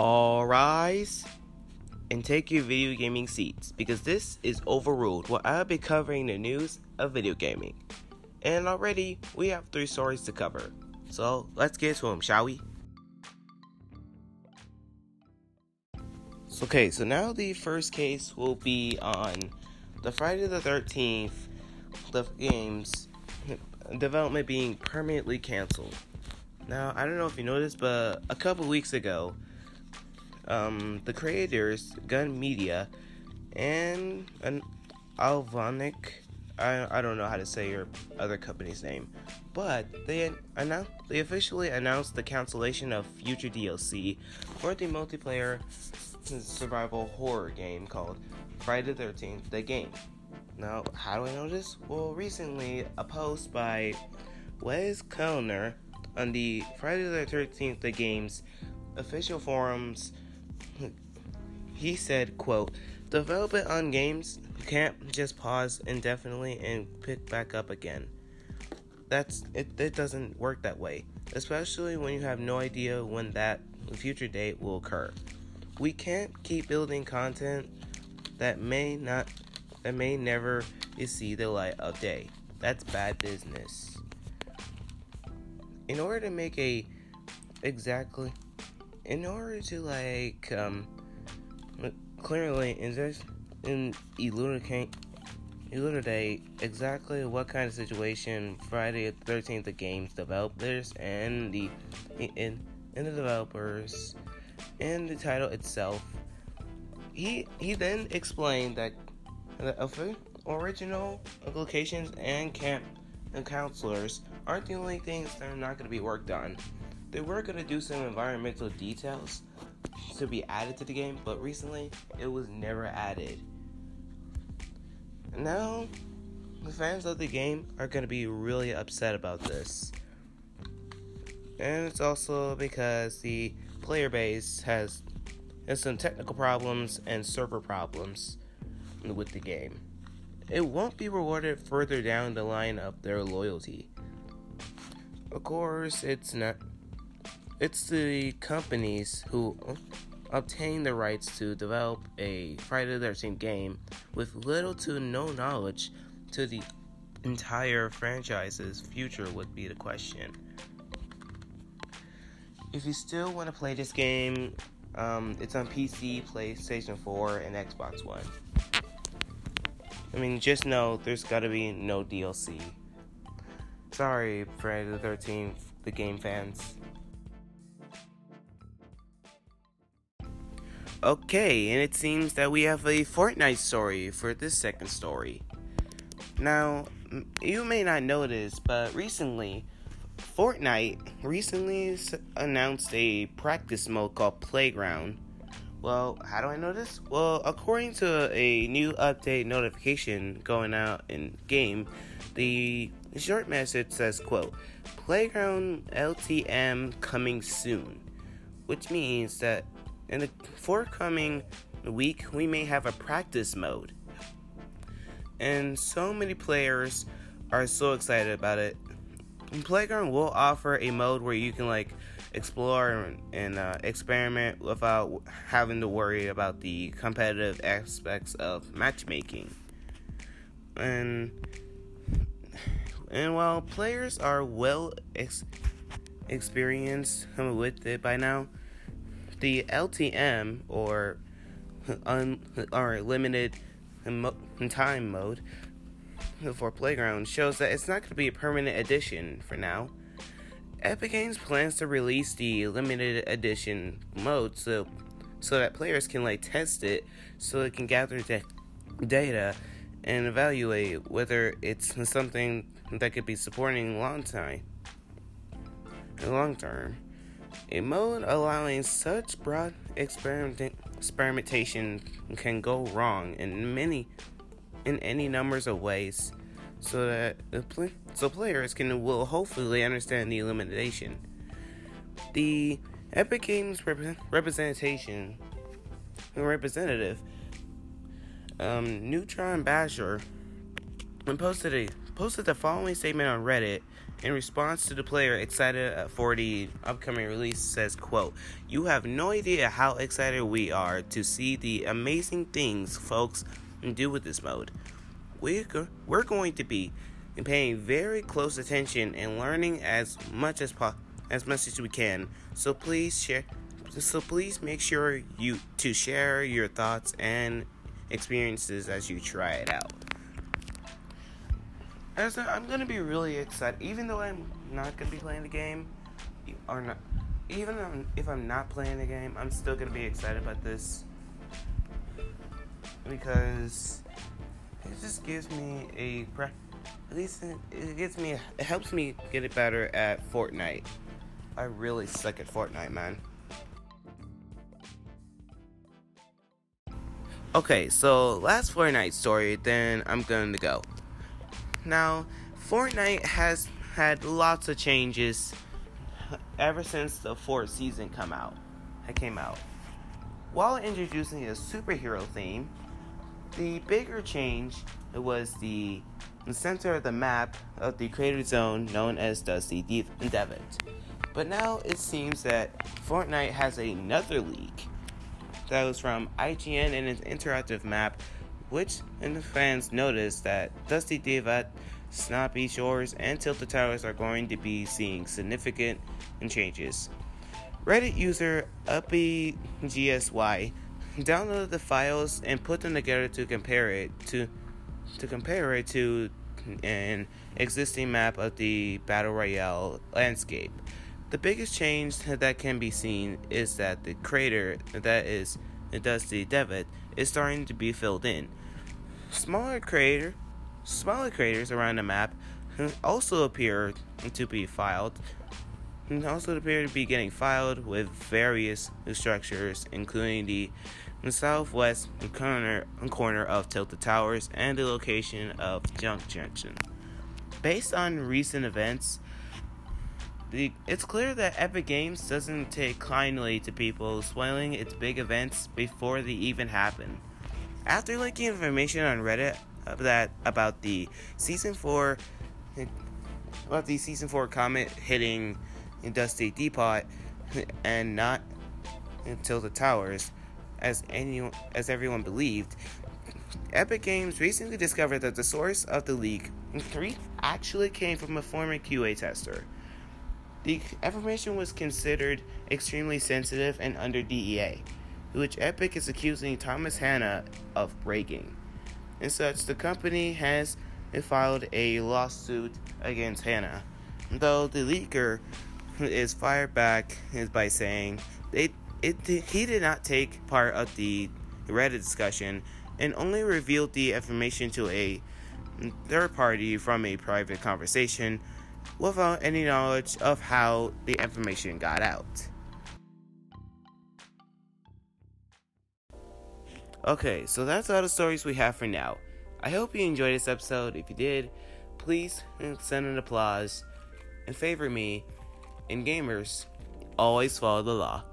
All rise and take your video gaming seats because this is overruled where I'll be covering the news of video gaming. And already we have three stories to cover. So let's get to them, shall we? Okay, so now the first case will be on the Friday the 13th the games development being permanently canceled. Now, I don't know if you noticed, but a couple weeks ago, um, the creators, Gun Media, and an Alvonic, I, I don't know how to say your other company's name, but they announced they officially announced the cancellation of future DLC for the multiplayer survival horror game called Friday the 13th: The Game. Now, how do I know this? Well, recently, a post by Wes Keltner on the Friday the 13th The Game's official forums, he said, quote, Development on games can't just pause indefinitely and pick back up again. That's it, it doesn't work that way, especially when you have no idea when that future date will occur. We can't keep building content that may not that may never see the light of day. That's bad business. In order to make a exactly in order to like um clearly in elucidate elucidate exactly what kind of situation Friday the 13th the game's developers and the in, in the developers and the title itself he he then explained that the original locations and camp and counselors aren't the only things that are not going to be worked on. They were going to do some environmental details to be added to the game, but recently it was never added. Now, the fans of the game are going to be really upset about this. And it's also because the player base has, has some technical problems and server problems with the game. It won't be rewarded further down the line of their loyalty. Of course, it's not. It's the companies who obtain the rights to develop a Friday the 13th game with little to no knowledge to the entire franchise's future would be the question. If you still want to play this game, um, it's on PC, PlayStation 4, and Xbox One. I mean, just know there's gotta be no DLC. Sorry, Friday the 13th, the game fans. Okay, and it seems that we have a Fortnite story for this second story. Now, you may not know this, but recently, Fortnite recently announced a practice mode called Playground well, how do I know this? Well, according to a new update notification going out in game, the short message says, quote, Playground LTM coming soon, which means that in the forthcoming week we may have a practice mode. And so many players are so excited about it. Playground will offer a mode where you can like explore and uh, experiment without having to worry about the competitive aspects of matchmaking. And and while players are well ex- experienced with it by now, the LTM or un- or limited time mode for Playground shows that it's not going to be a permanent addition for now. Epic Games plans to release the limited edition mode so so that players can like test it so they can gather data and evaluate whether it's something that could be supporting long time long term. A mode allowing such broad experiment- experimentation can go wrong in many in any numbers of ways so that pl- so players can will hopefully understand the elimination. The Epic Games rep- representation representative um, Neutron Basher posted a posted the following statement on Reddit in response to the player excited for the upcoming release says quote you have no idea how excited we are to see the amazing things folks do with this mode. We're, we're going to be paying very close attention and learning as much as po- as much as we can. So please share so please make sure you to share your thoughts and experiences as you try it out as i I'm gonna be really excited, even though I'm not gonna be playing the game, or not. Even if I'm not playing the game, I'm still gonna be excited about this because it just gives me a at least it, it gets me it helps me get it better at Fortnite. I really suck at Fortnite, man. Okay, so last Fortnite story, then I'm going to go. Now, Fortnite has had lots of changes ever since the fourth season come out. It came out. While introducing a superhero theme, the bigger change was the, center of the map of the creator zone known as Dusty Desert. But now it seems that Fortnite has another leak that was from IGN and its interactive map which and the fans noticed that Dusty Desert, Snobby Shores, and Tilted Towers are going to be seeing significant changes. Reddit user UppyGSY downloaded the files and put them together to compare it to to compare it to an existing map of the battle royale landscape. The biggest change that can be seen is that the crater that is Dusty Desert is starting to be filled in. Smaller crater, smaller craters around the map also appear to be filed, and also appear to be getting filed with various structures, including the southwest corner, corner of Tilted Towers and the location of Junk Junction. Based on recent events, it's clear that Epic Games doesn't take kindly to people spoiling its big events before they even happen. After leaking information on Reddit that about the season four about the season four comet hitting Dusty Depot and not until the towers, as anyone as everyone believed, Epic Games recently discovered that the source of the leak actually came from a former QA tester. The information was considered extremely sensitive and under NDA which Epic is accusing Thomas Hanna of breaking. In such, the company has filed a lawsuit against Hanna, though the leaker is fired back is by saying it, it, he did not take part of the Reddit discussion and only revealed the information to a third party from a private conversation without any knowledge of how the information got out. Okay, so that's all the stories we have for now. I hope you enjoyed this episode. If you did, please send an applause and favor me. And gamers, always follow the law.